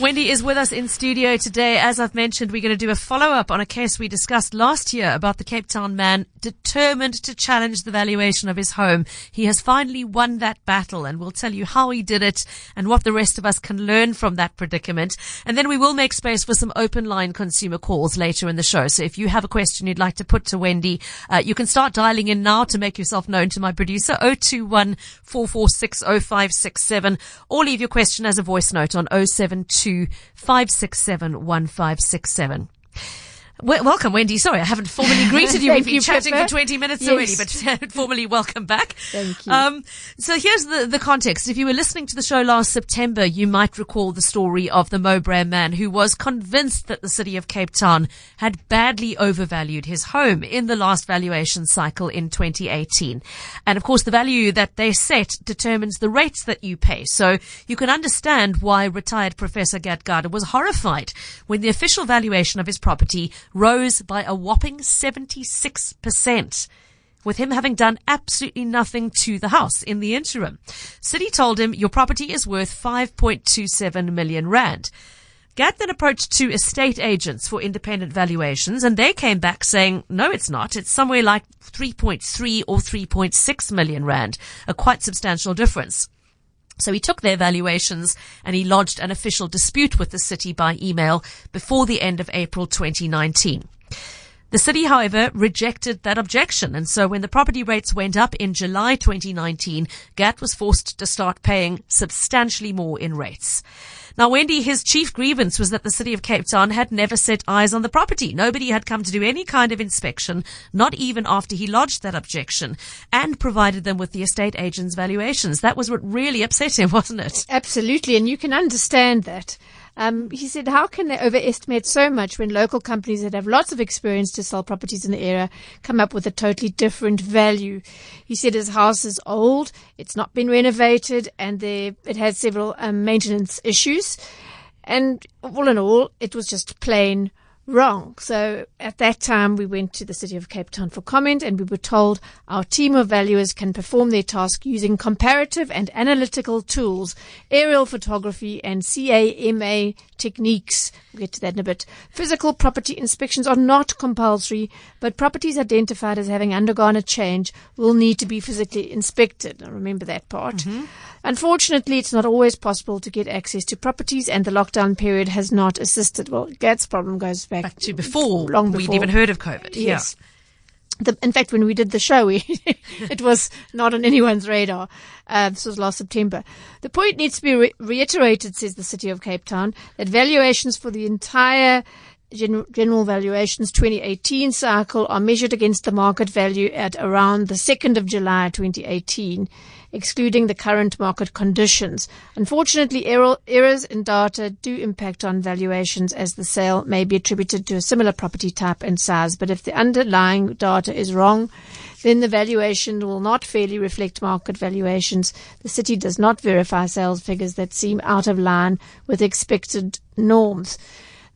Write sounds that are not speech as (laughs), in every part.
Wendy is with us in studio today. As I've mentioned, we're going to do a follow up on a case we discussed last year about the Cape Town man determined to challenge the valuation of his home. He has finally won that battle and we'll tell you how he did it and what the rest of us can learn from that predicament. And then we will make space for some open line consumer calls later in the show. So if you have a question you'd like to put to Wendy, uh, you can start dialing in now to make yourself known to my producer 021 446 0567 or leave your question as a voice note on 072 567 1567. Well, welcome, Wendy. Sorry, I haven't formally (laughs) greeted you. We've been you, chatting for 20 minutes Yes. already, but (laughs) formally welcome back. Thank you. Um, so here's the, the context. If you were listening to the show last September, you might recall the story of the Mowbray man who was convinced that the city of Cape Town had badly overvalued his home in the last valuation cycle in 2018. And of course, the value that they set determines the rates that you pay. So you can understand why retired Professor Gad Gardner was horrified when the official valuation of his property rose by a whopping 76% with him having done absolutely nothing to the house in the interim. City told him your property is worth 5.27 million rand. Gad then approached two estate agents for independent valuations and they came back saying, no, it's not. It's somewhere like 3.3 or 3.6 million rand, a quite substantial difference. So he took their valuations and he lodged an official dispute with the city by email before the end of April 2019. The city, however, rejected that objection. And so when the property rates went up in July 2019, Gad was forced to start paying substantially more in rates. Now, Wendy, his chief grievance was that the city of Cape Town had never set eyes on the property. Nobody had come to do any kind of inspection, not even after he lodged that objection, and provided them with the estate agent's valuations. That was what really upset him, (laughs) wasn't it? Absolutely, and you can understand that. Um, he said, how can they overestimate so much when local companies that have lots of experience to sell properties in the area come up with a totally different value? He said his house is old, it's not been renovated, and it has several um, maintenance issues. And all in all, it was just plain wrong. So at that time, we went to the city of Cape Town for comment and we were told our team of valuers can perform their task using comparative and analytical tools, aerial photography and CAMA techniques. We'll get to that in a bit. Physical property inspections are not compulsory, but properties identified as having undergone a change will need to be physically inspected. Now remember that part. Mm-hmm. Unfortunately, it's not always possible to get access to properties and the lockdown period has not assisted. Well, Gad's problem goes back, Back to before, long before we'd even heard of COVID. Yes. The, in fact, when we did the show, (laughs) we, it was not on anyone's radar. Uh, this was last September. The point needs to be re- reiterated, says the City of Cape Town, that valuations for the entire Gen- General Valuations 2018 cycle are measured against the market value at around the 2nd of July 2018, excluding the current market conditions. Unfortunately, error- errors in data do impact on valuations as the sale may be attributed to a similar property type and size. But if the underlying data is wrong, then the valuation will not fairly reflect market valuations. The city does not verify sales figures that seem out of line with expected norms.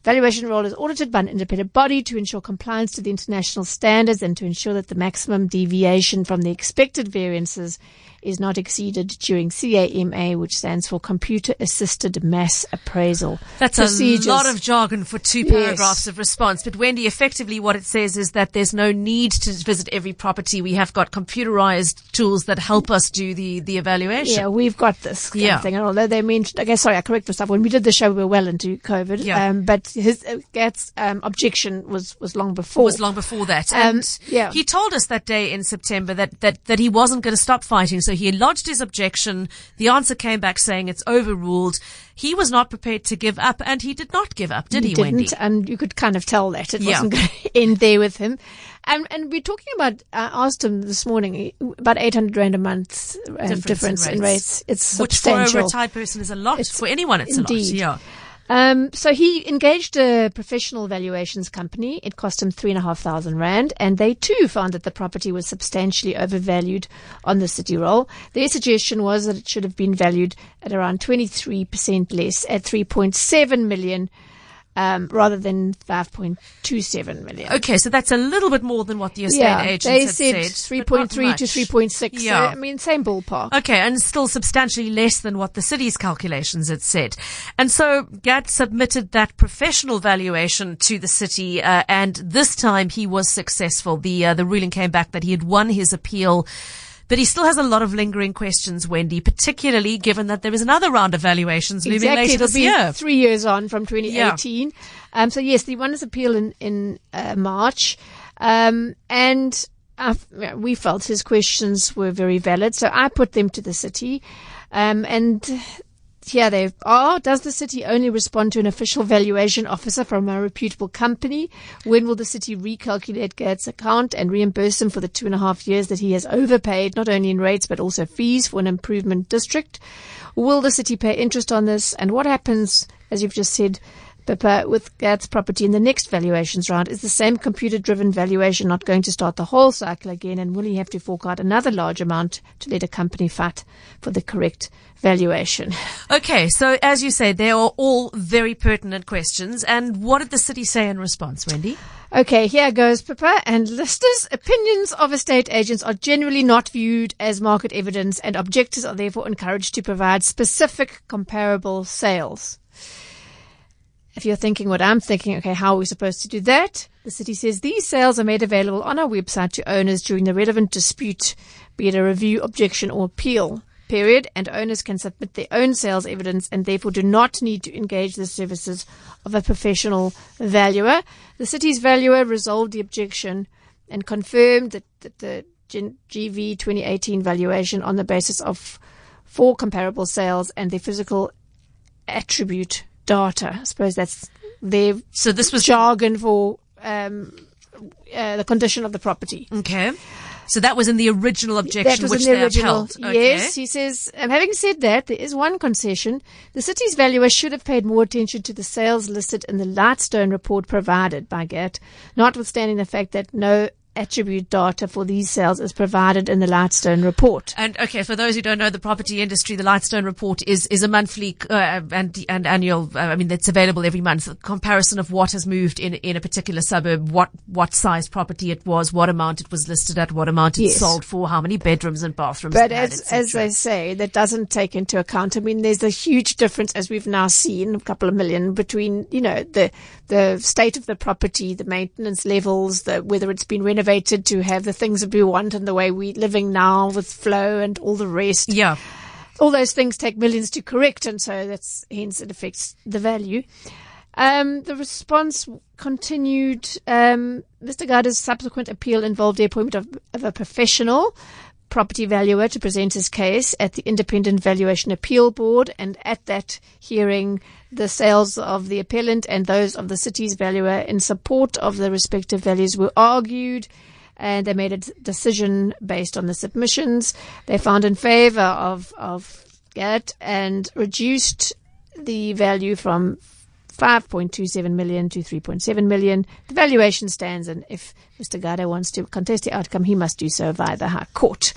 Valuation role is audited by an independent body to ensure compliance to the international standards and to ensure that the maximum deviation from the expected variances is not exceeded during CAMA, which stands for Computer Assisted Mass Appraisal. That's Procedures. a lot of jargon for two Yes. paragraphs of response. But Wendy, effectively what it says is that there's no need to visit every property. We have got computerized tools that help us do the, the evaluation. Yeah, we've got this kind Yeah. of thing. And although they mentioned, okay, sorry, I correct myself. When we did the show, we were well into COVID. Yeah. Um, but his uh, Gad's um, objection was was long before. was long before that. Um, And yeah. he told us that day in September that, that, that he wasn't going to stop fighting. So he lodged his objection. The answer came back saying it's overruled. He was not prepared to give up and he did not give up, did he, He Wendy? didn't, and you could kind of tell that it Yeah. wasn't going to end there with him. And and we're talking about. I asked him this morning about eight hundred rand a month um, difference, in, rates. It's Which for a retired person is a lot. It's- for anyone, it's indeed. a lot. Yeah. Um, so he engaged a professional valuations company. It cost him three and a half thousand rand, and they too found that the property was substantially overvalued on the city roll. Their suggestion was that it should have been valued at around twenty three percent less, at three point seven million. Um, rather than 5.27 million. Okay, so that's a little bit more than what the estate yeah, agents they had said, said. but not 3.3 to 3.6. Yeah. So, I mean, same ballpark. Okay, and still substantially less than what the city's calculations had said. And so Gad submitted that professional valuation to the city, uh, and this time he was successful. The uh, the ruling came back that he had won his appeal. But he still has a lot of lingering questions, Wendy, particularly given that there is another round of valuations looming Exactly, later it'll this be year. three years on from 2018. Um, so yes, the one is appeal in in uh, March, um, and uh, we felt his questions were very valid, so I put them to the city, um, and. Here they are. Does the city only respond to an official valuation officer from a reputable company? When will the city recalculate Gad's account and reimburse him for the two and a half years that he has overpaid, not only in rates but also fees for an improvement district? Will the city pay interest on this? And what happens, as you've just said, Pippa, with Gad's property in the next valuations round? Is the same computer driven valuation not going to start the whole cycle again? And will he have to fork out another large amount to let a company fight for the correct valuation? (laughs) Okay, so as you say, they are all very pertinent questions. And what did the city say in response, Wendy? Okay, here goes, Pippa. And listeners' opinions of estate agents are generally not viewed as market evidence, and objectors are therefore encouraged to provide specific comparable sales. If you're thinking what I'm thinking, okay, how are we supposed to do that? The city says these sales are made available on our website to owners during the relevant dispute, be it a review, objection, or appeal period, and owners can submit their own sales evidence and therefore do not need to engage the services of a professional valuer. The city's valuer resolved the objection and confirmed that, that the GV 2018 valuation on the basis of four comparable sales and their physical attribute data. I suppose that's their So this was jargon for um, uh, the condition of the property. okay. So that was in the original objection, That was which in the they original. upheld. Okay. Yes, he says, um, having said that, there is one concession. The city's valuer should have paid more attention to the sales listed in the Lightstone report provided by Gad, notwithstanding the fact that no attribute data for these sales is provided in the Lightstone report. And okay, for those who don't know the property industry, the Lightstone report is is a monthly uh, and and annual. Uh, I mean, it's available every month. A comparison of what has moved in in a particular suburb, what what size property it was, what amount it was listed at, what amount it Yes. sold for, how many bedrooms and bathrooms. But it had, as, as they say, that doesn't take into account. I mean, there's a huge difference, as we've now seen, a couple of million between, you know, the the state of the property, the maintenance levels, the whether it's been renovated to have the things that we want and the way we're living now with flow and all the rest. yeah. All those things take millions to correct, and so that's hence it affects the value. Um, the response continued. Um, Mr. Gardner's subsequent appeal involved the appointment of, of a professional property valuer to present his case at the Independent Valuation Appeal Board, and at that hearing, the sales of the appellant and those of the city's valuer in support of the respective values were argued. And they made a decision based on the submissions. They found in favour of of Gad and reduced the value from 5.27 million to 3.7 million. The valuation stands, and if Mr. Gardner wants to contest the outcome, he must do so via the High Court,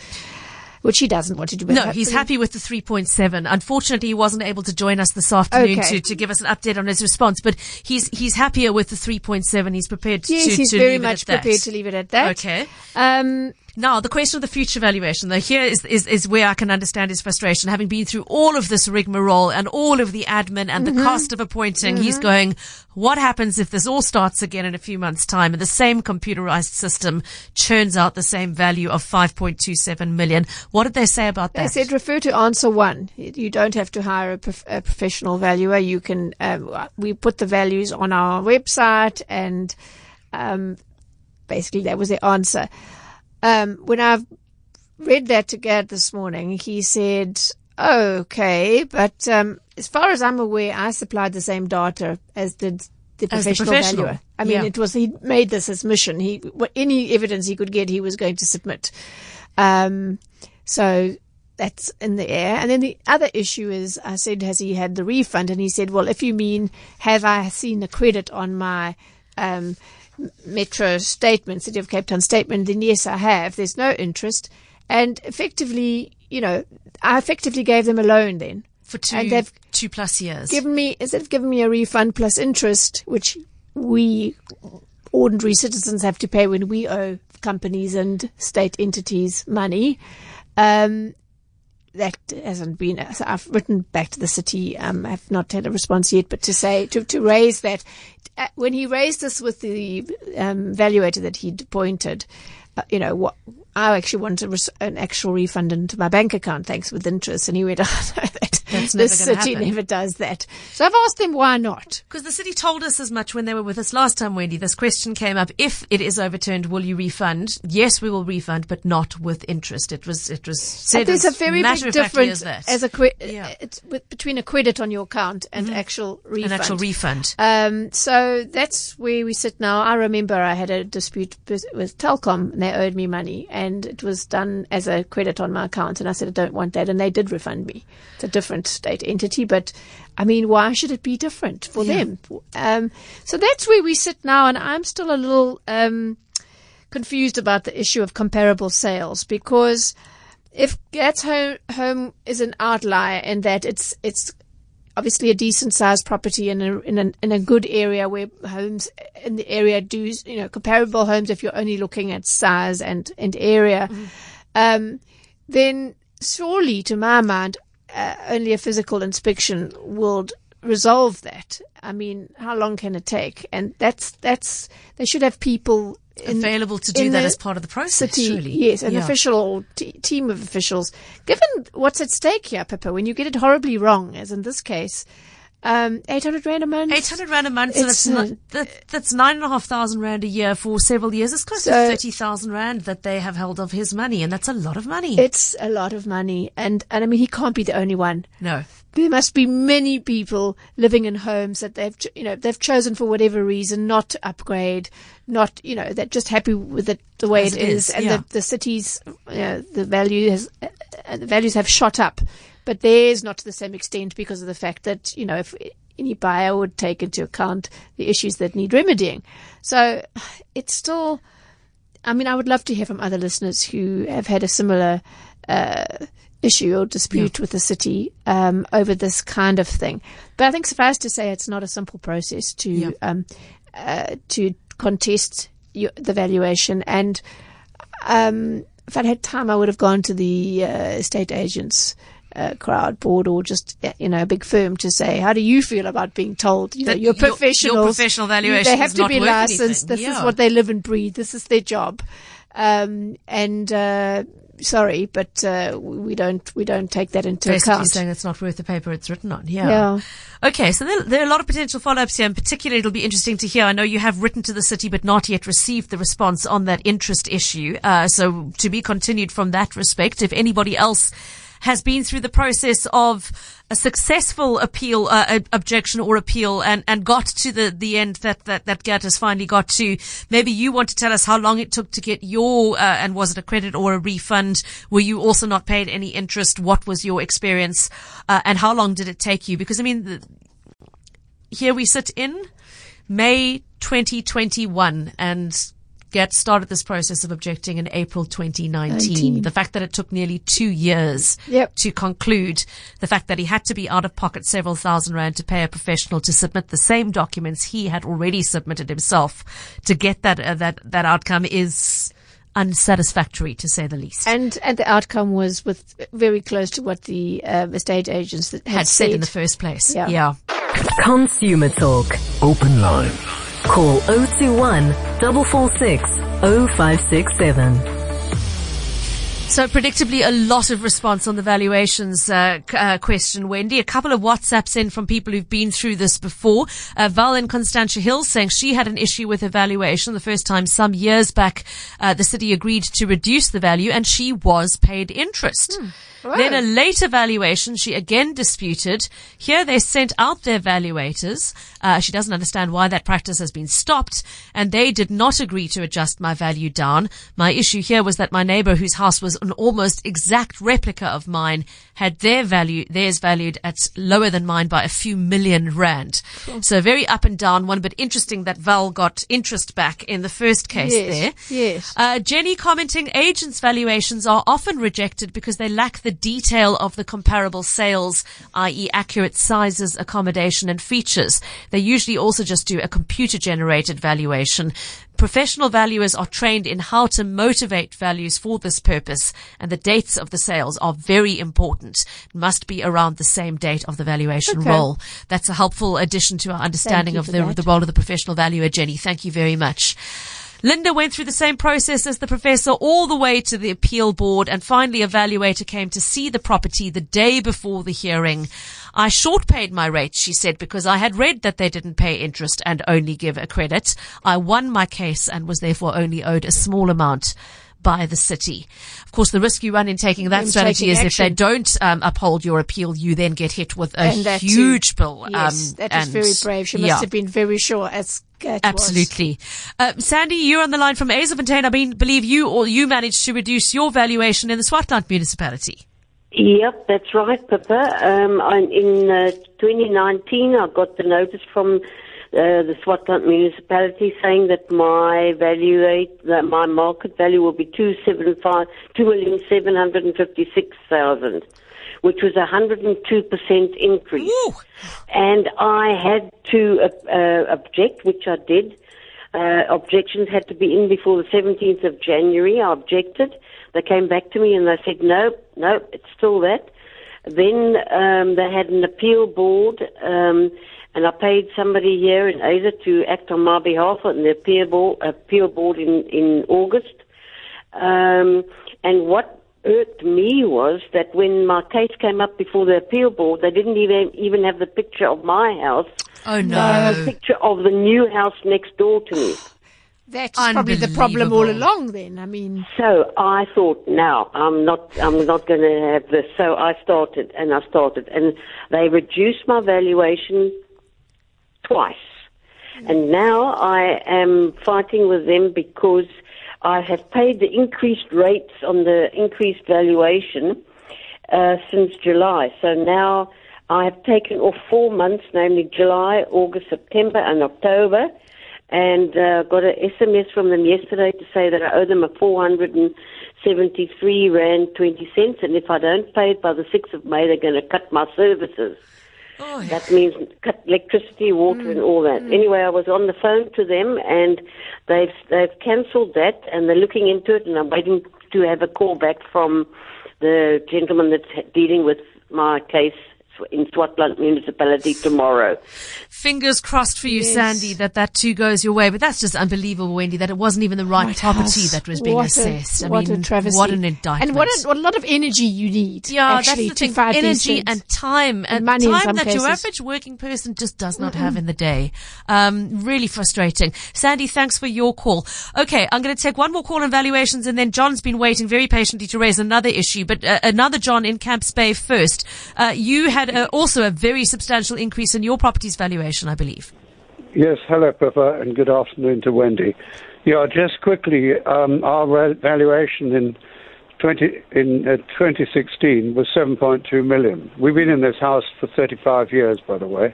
which he doesn't want to do. No, he's happy with the 3.7. Unfortunately, he wasn't able to join us this afternoon Okay. to, to give us an update on his response, but he's he's happier with the 3.7. He's prepared Yes, to, he's to very leave much it at that. prepared to leave it at that. Okay. Um, Now, the question of the future valuation, though, here is, is, is where I can understand his frustration. Having been through all of this rigmarole and all of the admin and Mm-hmm. the cost of appointing, he's going, what happens if this all starts again in a few months' time and the same computerized system churns out the same value of 5.27 million? What did they say about that? They said refer to answer one. You don't have to hire a, prof- a professional valuer. You can. Um, we put the values on our website, and um, basically that was the answer. Um, when I read that to Gad this morning, he said, "Okay, but um, as far as I'm aware, I supplied the same data as did." The As the professional, professional, valuer. I mean, yeah. it was he made this his mission. He any evidence he could get, he was going to submit. Um, so that's in the air. And then the other issue is, I said, has he had the refund? And he said, well, if you mean, have I seen the credit on my um, Metro statement, City of Cape Town statement, then yes, I have. There's no interest. And effectively, you know, I effectively gave them a loan then. for two And they've two plus years. given me instead of giving me a refund plus interest, which we ordinary citizens have to pay when we owe companies and state entities money. Um, that hasn't been. I've written back to the city. Um, I've not had a response yet, but to say to to raise that uh, when he raised this with the um, valuator that he'd appointed, uh, you know what. I actually wanted an actual refund into my bank account, thanks with interest. And he went, (laughs) oh, no, the never city happen." never does that. So I've asked them why not. Because the city told us as much when they were with us last time, Wendy. This question came up: If it is overturned, will you refund? Yes, we will refund, but not with interest. It was it was said But there's as a very big difference as as a qui- Yeah. with, between a credit on your account and actual refund. an actual refund. Um, so that's where we sit now. I remember I had a dispute with, with Telkom and they owed me money and it was done as a credit on my account. And I said, I don't want that. And they did refund me. It's a different state entity, but I mean, why should it be different for them? Um, so that's where we sit now. And I'm still a little, um, confused about the issue of comparable sales because if Gad's home, is an outlier in that it's, it's obviously a decent sized property in a, in a in a good area where homes in the area do you know comparable homes if you're only looking at size and and area, um, then surely to my mind uh, only a physical inspection will resolve that. I mean, how long can it take? And that's that's they should have people in, Available to do that as part of the process. city, surely. yes, an Yeah. official t- team of officials. Given what's at stake here, Pippa, when you get it horribly wrong, as in this case, um, 800 rand a month. 800 rand a month, so It's, that's, uh, that, that's nine and a half thousand rand a year for several years. It's close to 30,000 rand that they have held of his money, and that's a lot of money. It's a lot of money, and and I mean he can't be the only one. no. There must be many people living in homes that they've, you know, they've chosen for whatever reason not to upgrade, not, you know, they're just happy with it the way As it is, is, and yeah. the the city's, you know, the value has, uh, the values have shot up, but theirs not to the same extent because of the fact that you know if any buyer would take into account the issues that need remedying. So it's still. I mean, I would love to hear from other listeners who have had a similar uh, issue or dispute with the city um, over this kind of thing. But I think suffice to say, it's not a simple process to Yeah. um, uh, to contest your, the valuation. And um, if I'd had time, I would have gone to the uh, estate agents. Uh, crowd board or just uh, you know a big firm to say how do you feel about being told you know That your your- your professional they have is to not be licensed anything. this is what they live and breathe this is their job um, and uh, sorry but uh, we don't we don't take that into Basically account saying it's not worth the paper it's written on. Yeah. Yeah. Okay, so there, there are a lot of potential follow-ups here, and particularly it'll be interesting to hear. I know you have written to the city, but not yet received the response on that interest issue. Uh, so to be continued from that respect. If anybody else has been through the process of a successful appeal, uh, objection or appeal and, and got to the, the end that, that, that Gad has finally got to. Maybe you want to tell us how long it took to get your, uh, and was it a credit or a refund? Were you also not paid any interest? What was your experience? Uh, and how long did it take you? Because I mean, the, here we sit in May 2021 and Gad started this process of objecting in April 2019. 19. The fact that it took nearly two years Yep. to conclude, the fact that he had to be out of pocket several thousand rand to pay a professional to submit the same documents he had already submitted himself to get that, uh, that, that outcome is unsatisfactory to say the least. and and the outcome was with very close to what the um, estate agents that had, had said in the first place. Yeah. yeah. Consumer Talk. Open line. Call 021 446 0567. So predictably, a lot of response on the valuations uh, uh, question, Wendy. A couple of WhatsApps in from people who've been through this before. Uh, Val in Constantia Hill saying she had an issue with her valuation the first time some years back. Uh, the city agreed to reduce the value, and she was paid interest. Then a later valuation, she again disputed. Here they sent out their valuators. Uh, she doesn't understand why that practice has been stopped, and they did not agree to adjust my value down. My issue here was that my neighbor whose house was an almost exact replica of mine had their value, theirs valued at lower than mine by a few million rand. So very up and down one, but interesting that Val got interest back in the first case Yes, there. yes. Uh, Jenny commenting agents' valuations are often rejected because they lack the detail of the comparable sales, i.e. accurate sizes, accommodation and features. They usually also just do a computer generated valuation. Professional valuers are trained in how to motivate values for this purpose and the dates of the sales are very important. It must be around the same date of the valuation Okay. roll. That's a helpful addition to our understanding of the, that. the role of the professional valuer, Jenny. Thank you very much. Linda went through the same process as the professor all the way to the appeal board and finally a valuator came to see the property the day before the hearing. I short paid my rate, she said, because I had read that they didn't pay interest and only give a credit. I won my case and was therefore only owed a small amount by the city. Of course, the risk you run in taking that Them strategy taking is if they don't um, uphold your appeal, you then get hit with a that too. huge bill. Yes, um, that is very brave. She must have been very sure as was. Absolutely. Uh, Sandy, you're on the line from Yzerfontein. I mean, believe you or you managed to reduce your valuation in the Swartland municipality. Yep, that's right, Pippa. Um, I, in uh, 2019, I got the notice from uh, the Swartland municipality saying that my value rate, that my market value will be two seven five, two million seven hundred and fifty six thousand, which was a hundred and two percent increase. Woo! And I had to uh, uh, object, which I did. Uh, objections had to be in before the 17th of January. I objected. They came back to me and they said, no, no, it's still that. Then um, they had an appeal board, um, and I paid somebody here in Asia to act on my behalf on the appeal board, appeal board in, in August. Um, and what irked me was that when my case came up before the appeal board, they didn't even even have the picture of my house. Oh They no. had a picture of the new house next door to me. That's probably the problem all along then. I mean, So I thought, now I'm not, I'm not going to have this. So I started, and I started, and they reduced my valuation twice. And now I am fighting with them because I have paid the increased rates on the increased valuation uh, since July. So now I have taken off four months, namely July, August, September, and October, and uh, got an SMS from them yesterday to say that I owe them a 473 rand 20 cents, and if I don't pay it by the 6th of May, they're going to cut my services. Oh, That means cut electricity, water, and all that. Anyway, I was on the phone to them, and they've they've cancelled that, and they're looking into it, and I'm waiting to have a call back from the gentleman that's dealing with my case in Swartland municipality tomorrow. Fingers crossed for you, Yes. Sandy, that that too goes your way. But that's just unbelievable, Wendy, that it wasn't even the right White property House. that was being What assessed. I what mean, a travesty. what an indictment. And what a, what a lot of energy you need. yeah, actually, that's the to thing. Energy and time and money in time some that your average working person just does not have in the day. Um, really frustrating. Sandy, thanks for your call. Okay, I'm going to take one more call on valuations, and then John's been waiting very patiently to raise another issue. But uh, another John in Camps Bay first. Uh, you had uh, also a very substantial increase in your property's valuation, I believe. Yes, hello, Pippa, and good afternoon to Wendy. Yeah, just quickly, um, our valuation in 20, in uh, 2016 was 7.2 million. We've been in this house for 35 years, by the way,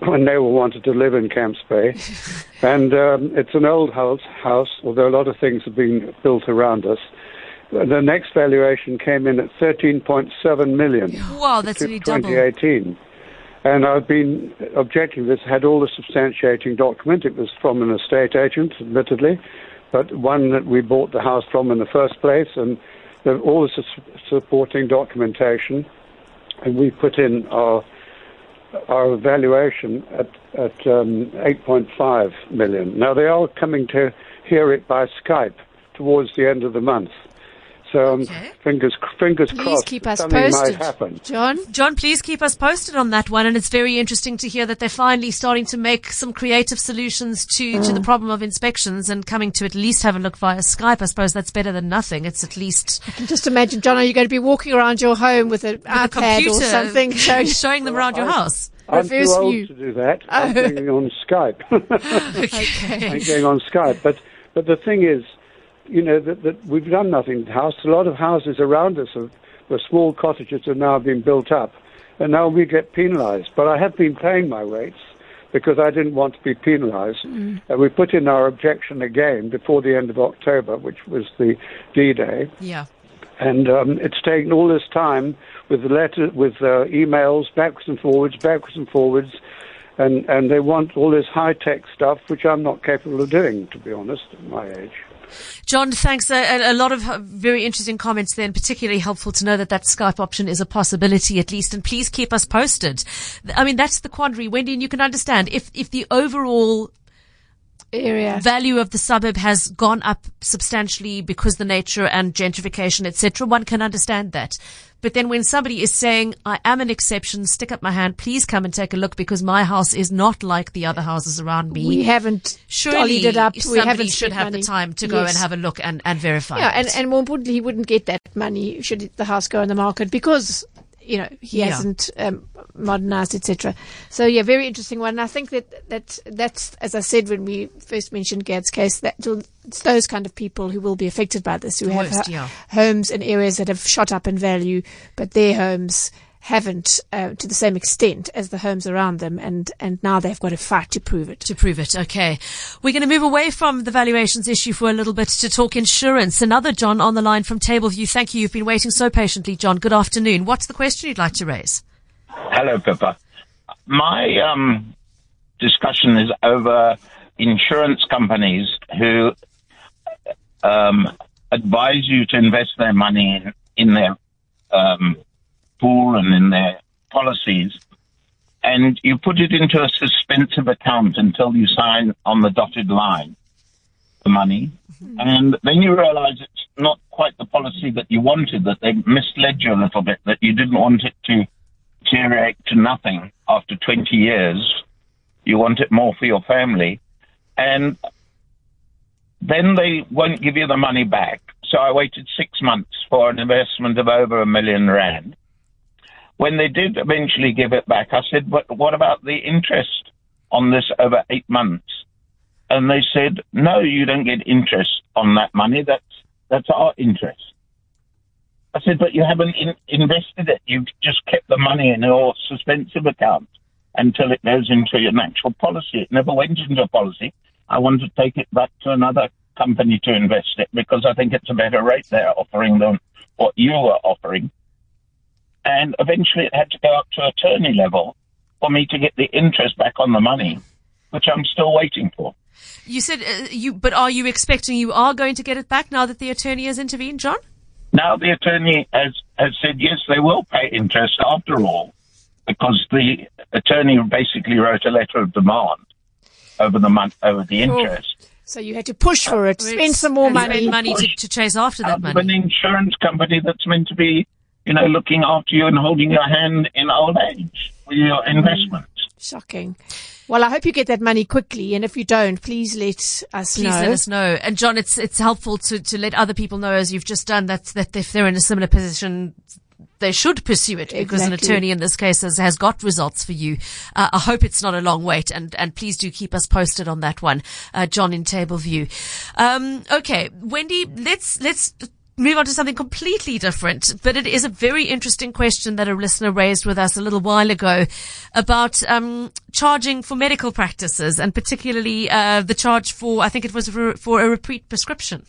when they one wanted to live in Camps Bay. (laughs) and um, it's an old house, house, although a lot of things have been built around us. The next valuation came in at 13.7 million. Wow, that's really double. 2018. And I've been objecting this, had all the substantiating document. It was from an estate agent, admittedly, but one that we bought the house from in the first place, and the, all the su- supporting documentation. And we put in our our evaluation at at um, 8.5 million. Now they are coming to hear it by Skype towards the end of the month. So um, Okay. fingers fingers Please crossed keep us something posted. might happen. John? John, please keep us posted on that one. And it's very interesting to hear that they're finally starting to make some creative solutions to, to the problem of inspections and coming to at least have a look via Skype. I suppose that's better than nothing. It's at least I can Just imagine, John, are you going to be walking around your home with an a iPad computer or something (laughs) showing showing them around your house. I'm Reverse too old view. to do that. I'm going on Skype. (laughs) (laughs) Okay. I'm going on Skype. But but the thing is, you know, that, that we've done nothing to house. A lot of houses around us, have, the small cottages have now been built up, and now we get penalised. But I have been paying my rates because I didn't want to be penalised. Mm. Uh, we put in our objection again before the end of October, which was the D-Day. Yeah. And um, it's taken all this time with letters, with uh, emails, backwards and forwards, backwards and forwards, and and they want all this high tech stuff, which I'm not capable of doing, to be honest, at my age. John, thanks. A, a, lot of uh, very interesting comments there, and particularly helpful to know that that Skype option is a possibility at least. And please keep us posted. I mean, that's the quandary, Wendy, and you can understand if if the overall area value of the suburb has gone up substantially because the nature and gentrification, etc. One can understand that. But then when somebody is saying, I am an exception, stick up my hand, please come and take a look because my house is not like the other houses around me. We haven't Surely it up. We haven't should have money. the time to go yes. and have a look and, and verify. Yeah, and, and more importantly, he wouldn't get that money should the house go on the market because you know he yeah. hasn't um, modernized, etc. So yeah, very interesting one. And I think that that that's as I said when we first mentioned Gad's case, that it's those kind of people who will be affected by this, who have Worst, yeah. homes in areas that have shot up in value, but their homes haven't uh, to the same extent as the homes around them, and and now they've got a fight to prove it. To prove it, okay. We're going to move away from the valuations issue for a little bit to talk insurance. Another John on the line from Tableview. Thank you. You've been waiting so patiently, John. Good afternoon. What's the question you'd like to raise? Hello, Pippa. My um, discussion is over insurance companies who um, advise you to invest their money in, in their um, pool and in their policies, and you put it into a suspensive account until you sign on the dotted line the money, mm-hmm. and then you realize it's not quite the policy that you wanted, that they misled you a little bit, that you didn't want it to deteriorate to nothing after 20 years. You want it more for your family. And then they won't give you the money back. So I waited six months for an investment of over a million rand. When they did eventually give it back, I said, but what about the interest on this over eight months? And they said, no, you don't get interest on that money. That's, that's our interest. I said, but you haven't in- invested it. You've just kept the money in your suspensive account until it goes into your natural policy. It never went into a policy. I want to take it back to another company to invest it because I think it's a better rate they're offering than what you were offering. And eventually it had to go up to attorney level for me to get the interest back on the money, which I'm still waiting for. You said uh, you, but are you expecting you are going to get it back now that the attorney has intervened, John? Now the attorney has, has said yes, they will pay interest after all, because the attorney basically wrote a letter of demand over the month over the interest. So you had to push for it, spend some more money, money to, to, chase after that money. An insurance company that's meant to be, you know, looking after you and holding your hand in old age with your investments. Shocking. Well, I hope you get that money quickly, and if you don't, please let us please know. let us know. And John, it's it's helpful to, to let other people know as you've just done that that if they're in a similar position, they should pursue it because exactly. an attorney in this case has, has got results for you. Uh, I hope it's not a long wait, and and please do keep us posted on that one, uh, John in Tableview. Um, okay, Wendy, let's let's move on to something completely different, but it is a very interesting question that a listener raised with us a little while ago about um, charging for medical practices and particularly uh, the charge for, I think it was for, for a repeat prescription.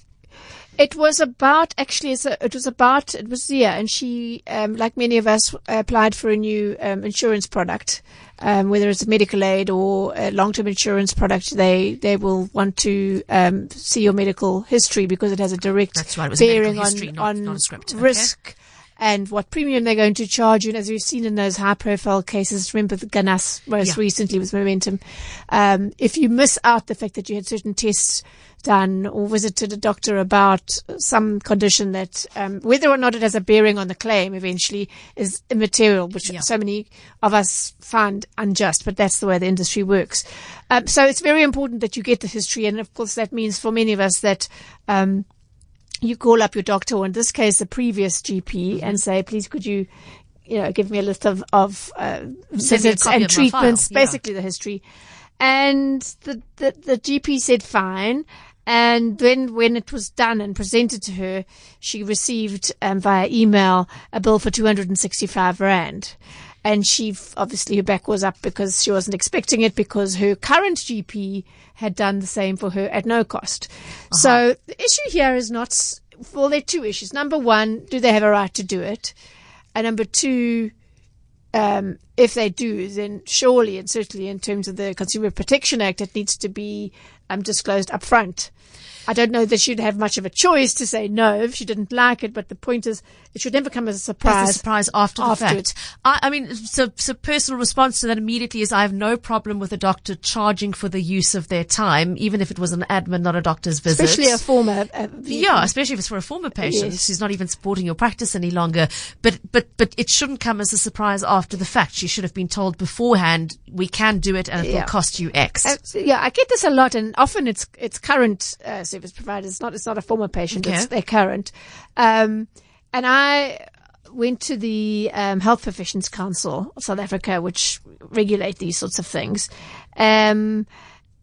It was about actually. It was about it was yeah, and she, um, like many of us, applied for a new um, insurance product, um, whether it's a medical aid or a long-term insurance product. They they will want to um, see your medical history because it has a direct That's right, bearing history, on not, on risk. Okay and what premium they're going to charge you. And as we've seen in those high profile cases, remember the Ganas most yeah. recently with Momentum. Um, if you miss out the fact that you had certain tests done or visited a doctor about some condition that, um, whether or not it has a bearing on the claim eventually is immaterial, which yeah. so many of us find unjust, but that's the way the industry works. Um, so it's very important that you get the history. And of course, that means for many of us that, um, you call up your doctor, or in this case, the previous GP, mm-hmm. and say, please, could you, you know, give me a list of, of uh, visits and treatments, basically the history. And the, the, the GP said fine. And then when it was done and presented to her, she received um, via email a bill for 265 rand. And she obviously her back was up because she wasn't expecting it because her current GP had done the same for her at no cost. Uh-huh. So the issue here is not, well, there are two issues. Number one, do they have a right to do it? And number two, um, if they do, then surely and certainly in terms of the Consumer Protection Act, it needs to be um, disclosed upfront. I don't know that she'd have much of a choice to say no if she didn't like it, but the point is it should never come as a surprise. As a surprise after the fact. I, I, mean, so, so personal response to that immediately is I have no problem with a doctor charging for the use of their time, even if it was an admin, not a doctor's visit. Especially a former. Uh, yeah, especially if it's for a former patient yes. who's not even supporting your practice any longer. But, but, but it shouldn't come as a surprise after the fact. She should have been told beforehand, we can do it and it yeah. will cost you X. Uh, yeah, I get this a lot and often it's, it's current, uh, service providers. It's not, it's not a former patient. Okay. It's their current. Um, and I went to the um, Health Professions Council of South Africa, which regulate these sorts of things. Um,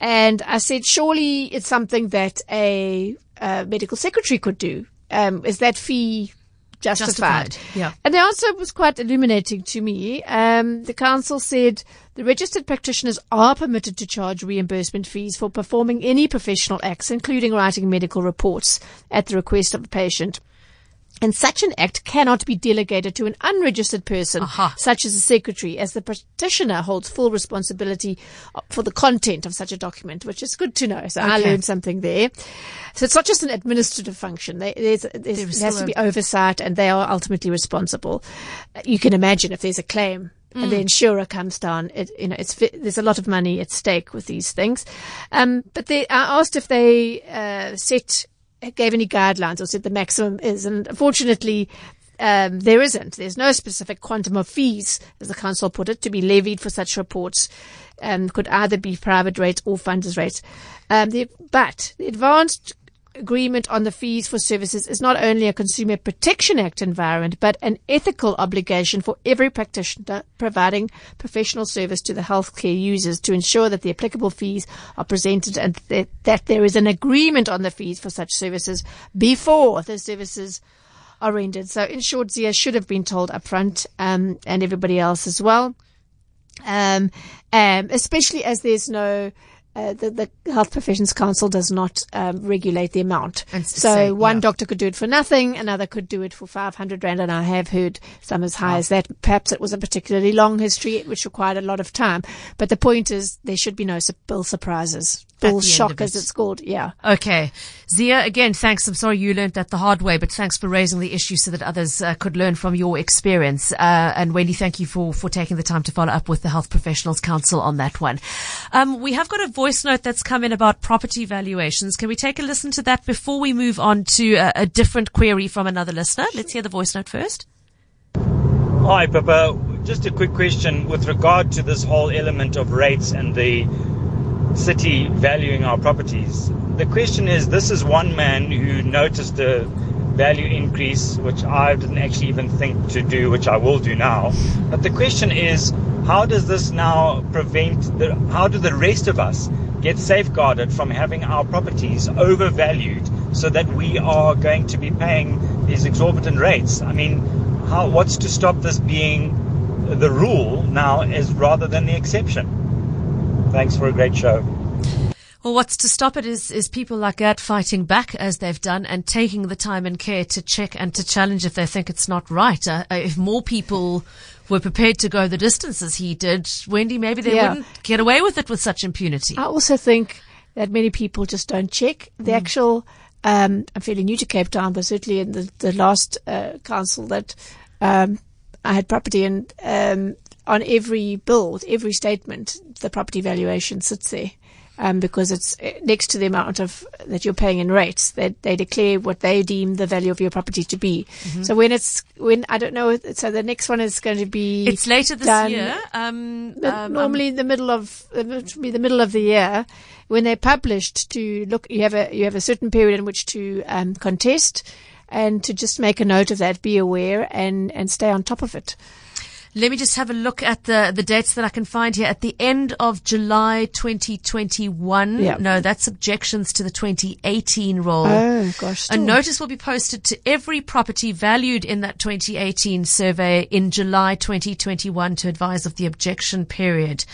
and I said, surely it's something that a, a medical secretary could do. Um, is that fee justified? justified? Yeah. And the answer was quite illuminating to me. Um, the council said the registered practitioners are permitted to charge reimbursement fees for performing any professional acts, including writing medical reports at the request of a patient. And such an act cannot be delegated to an unregistered person, Aha. such as a secretary, as the practitioner holds full responsibility for the content of such a document, which is good to know. So okay. I learned something there. So it's not just an administrative function. They, there's, there's, there has to be oversight and they are ultimately responsible. You can imagine if there's a claim Mm. and the mm. insurer comes down. It, you know, it's there's a lot of money at stake with these things. Um, but they, I asked if they uh, set gave any guidelines or said the maximum is. And unfortunately, um, there isn't. There's no specific quantum of fees, as the council put it, to be levied for such reports. Um, could either be private rates or funders rates. Um, the, but the advanced agreement on the fees for services is not only a Consumer Protection Act environment, but an ethical obligation for every practitioner providing professional service to the healthcare users to ensure that the applicable fees are presented and that, that there is an agreement on the fees for such services before the services are rendered. So in short, Zia should have been told upfront, um, and everybody else as well. Um, um, especially as there's no uh, the, the, Health Professions Council does not um, regulate the amount. So say, one yeah. doctor could do it for nothing, another could do it for 500 rand, and I have heard some as high wow. as that. Perhaps it was a particularly long history, which required a lot of time. But the point is, there should be no bill surprises bull shock, as it's called. Yeah. Okay. Zia, again, thanks. I'm sorry you learned that the hard way, but thanks for raising the issue so that others uh, could learn from your experience. Uh, and Wendy, thank you for, for taking the time to follow up with the Health Professionals Council on that one. Um, we have got a voice note that's come in about property valuations. Can we take a listen to that before we move on to a, a different query from another listener? Let's hear the voice note first. Hi, Pippa. Just a quick question with regard to this whole element of rates and the city valuing our properties. The question is this is one man who noticed a value increase, which I didn't actually even think to do, which I will do now. But the question is how does this now prevent, the, how do the rest of us get safeguarded from having our properties overvalued so that we are going to be paying these exorbitant rates? I mean, how, what's to stop this being the rule now as rather than the exception? Thanks for a great show. Well, what's to stop it is, is people like that fighting back as they've done and taking the time and care to check and to challenge if they think it's not right. Uh, uh if more people were prepared to go the distance as he did, Wendy, maybe they yeah. wouldn't get away with it with such impunity. I also think that many people just don't check the mm. actual. Um, I'm fairly new to Cape Town, but certainly in the, the last uh, council that um, I had property in, um, on every bill, every statement, the property valuation sits there. Um, because it's uh, next to the amount of that you're paying in rates. They, they declare what they deem the value of your property to be. Mm-hmm. So when it's when I don't know, so the next one is going to be it's later this done, year. Um, um, normally in the middle of it be the middle of the year when they're published to look. You have a you have a certain period in which to um, contest and to just make a note of that, be aware and and stay on top of it. Let me just have a look at the, the dates that I can find here. At the end of July 2021. Yeah. No, that's objections to the 2018 roll. Oh, gosh. A notice will be posted to every property valued in that 2018 survey in July 2021 to advise of the objection period.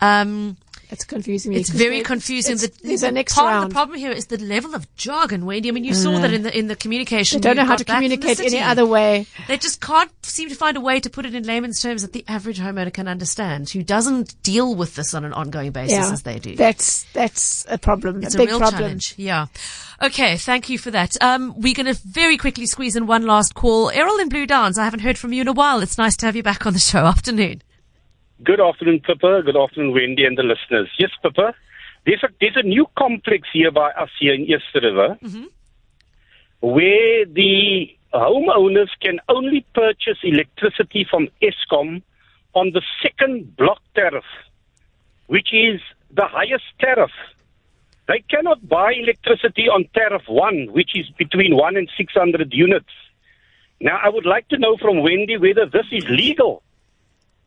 Um, It's confusing me. it's very confusing. it's- The- There's the a next part of the problem here is the level of jargon, Wendy. I mean, you saw that in the in the communication. They don't know how to back from the communicate any other way. They just can't seem to find a way to put it in layman's terms that the average homeowner can understand, who doesn't deal with this on an ongoing basis as they do. That's that's a problem. It's a a, big real problem. challenge. Yeah. Okay. Thank you for that. Um, we're going to very quickly squeeze in one last call. Errol in Blue Downs. I haven't heard from you in a while. It's nice to have you back on the show. Afternoon. Good afternoon, Pippa. Good afternoon, Wendy, and the listeners. Yes, Pippa. There's a there's a new complex here by us here in Eerste River, mm-hmm. where the homeowners can only purchase electricity from Eskom on the second block tariff, which is the highest tariff. They cannot buy electricity on tariff one, which is between one and six hundred units. Now, I would like to know from Wendy whether this is legal.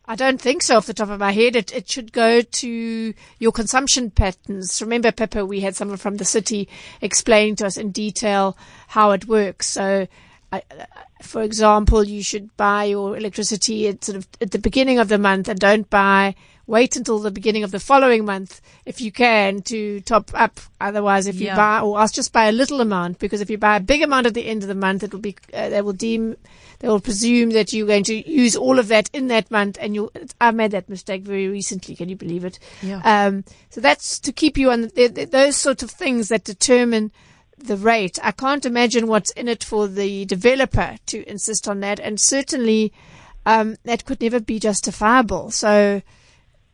I don't think so off the top of my head. It, it should go to your consumption patterns. Remember, Pippa, we had someone from the city explaining to us in detail how it works. So, I, for example, you should buy your electricity at sort of at the beginning of the month and don't buy, wait until the beginning of the following month if you can to top up. Otherwise, if you buy, or ask just buy a little amount because if you buy a big amount at the end of the month, it will be, uh, they will deem, they will presume that you're going to use all of that in that month and you I made that mistake very recently. Can you believe it? Yeah. Um, so that's to keep you on the, the, those sort of things that determine the rate. I can't imagine what's in it for the developer to insist on that. And certainly, um, that could never be justifiable. So,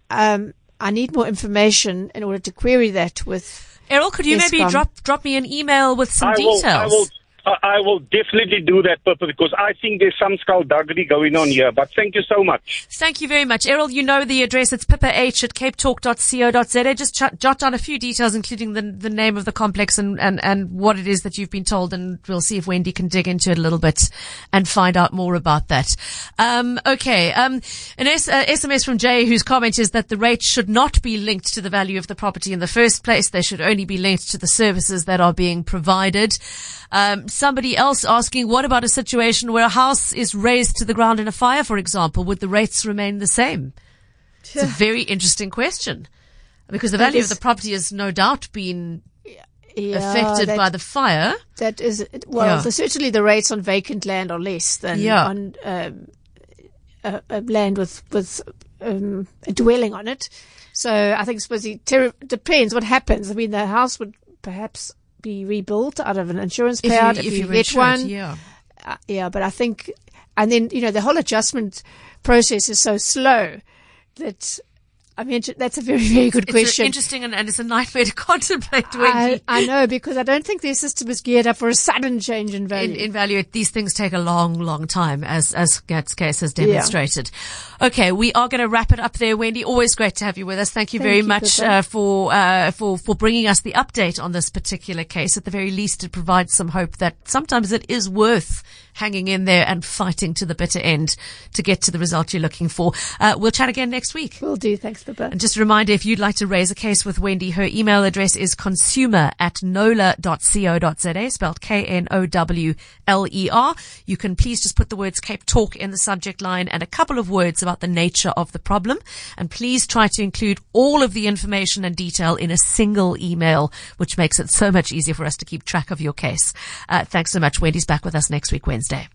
um, I need more information in order to query that with, Errol, could you maybe drop drop me an email with some I details? Will, I will. Definitely do that, Pippa, because I think there's some skullduggery going on here. But thank you so much. Thank you very much. Errol, you know the address. It's pippa h at capetalk.co.za. Just ch- jot down a few details, including the, the name of the complex and, and, and what it is that you've been told. And we'll see if Wendy can dig into it a little bit and find out more about that. Um, okay. Um, an S- uh, SMS from Jay whose comment is that the rate should not be linked to the value of the property in the first place. They should only be linked to the services that are being provided. Um, somebody else asking, what about a situation where a house is razed to the ground in a fire, for example? Would the rates remain the same? It's a (sighs) very interesting question because the value is- of the property has no doubt been yeah, affected that- by the fire. That is well, Yeah. the, certainly the rates on vacant land are less than Yeah. on um, uh, uh, land with with um, a dwelling on it. So I think suppose it ter- depends what happens. I mean, the house would perhaps be rebuilt out of an insurance If payout you, if, if you, get one. yeah. Uh, yeah, but I think, and then you know the whole adjustment process is so slow that I mean that's a very very good It's question. interesting and, and it's a nightmare to (laughs) contemplate, I, Wendy. I know because I don't think their system is geared up for a sudden change in value. in, in value, these things take a long, long time, as as Gad's case has demonstrated. Okay, we are going to wrap it up there, Wendy. Always great to have you with us. Thank you Thank very you, much Pippa. uh, for uh, for for bringing us the update on this particular case. At the very least, it provides some hope that sometimes it is worth hanging in there and fighting to the bitter end to get to the result you're looking for. Uh, we'll chat again next week. We'll do. Thanks, And just a reminder, if you'd like to raise a case with Wendy, her email address is consumer at knowler.co.za, spelled K-N-O-W-L-E-R. You can please just put the words Cape Talk in the subject line and a couple of words about the nature of the problem. And please try to include all of the information and detail in a single email, which makes it so much easier for us to keep track of your case. Uh, thanks so much. Wendy's back with us next week, Wednesday.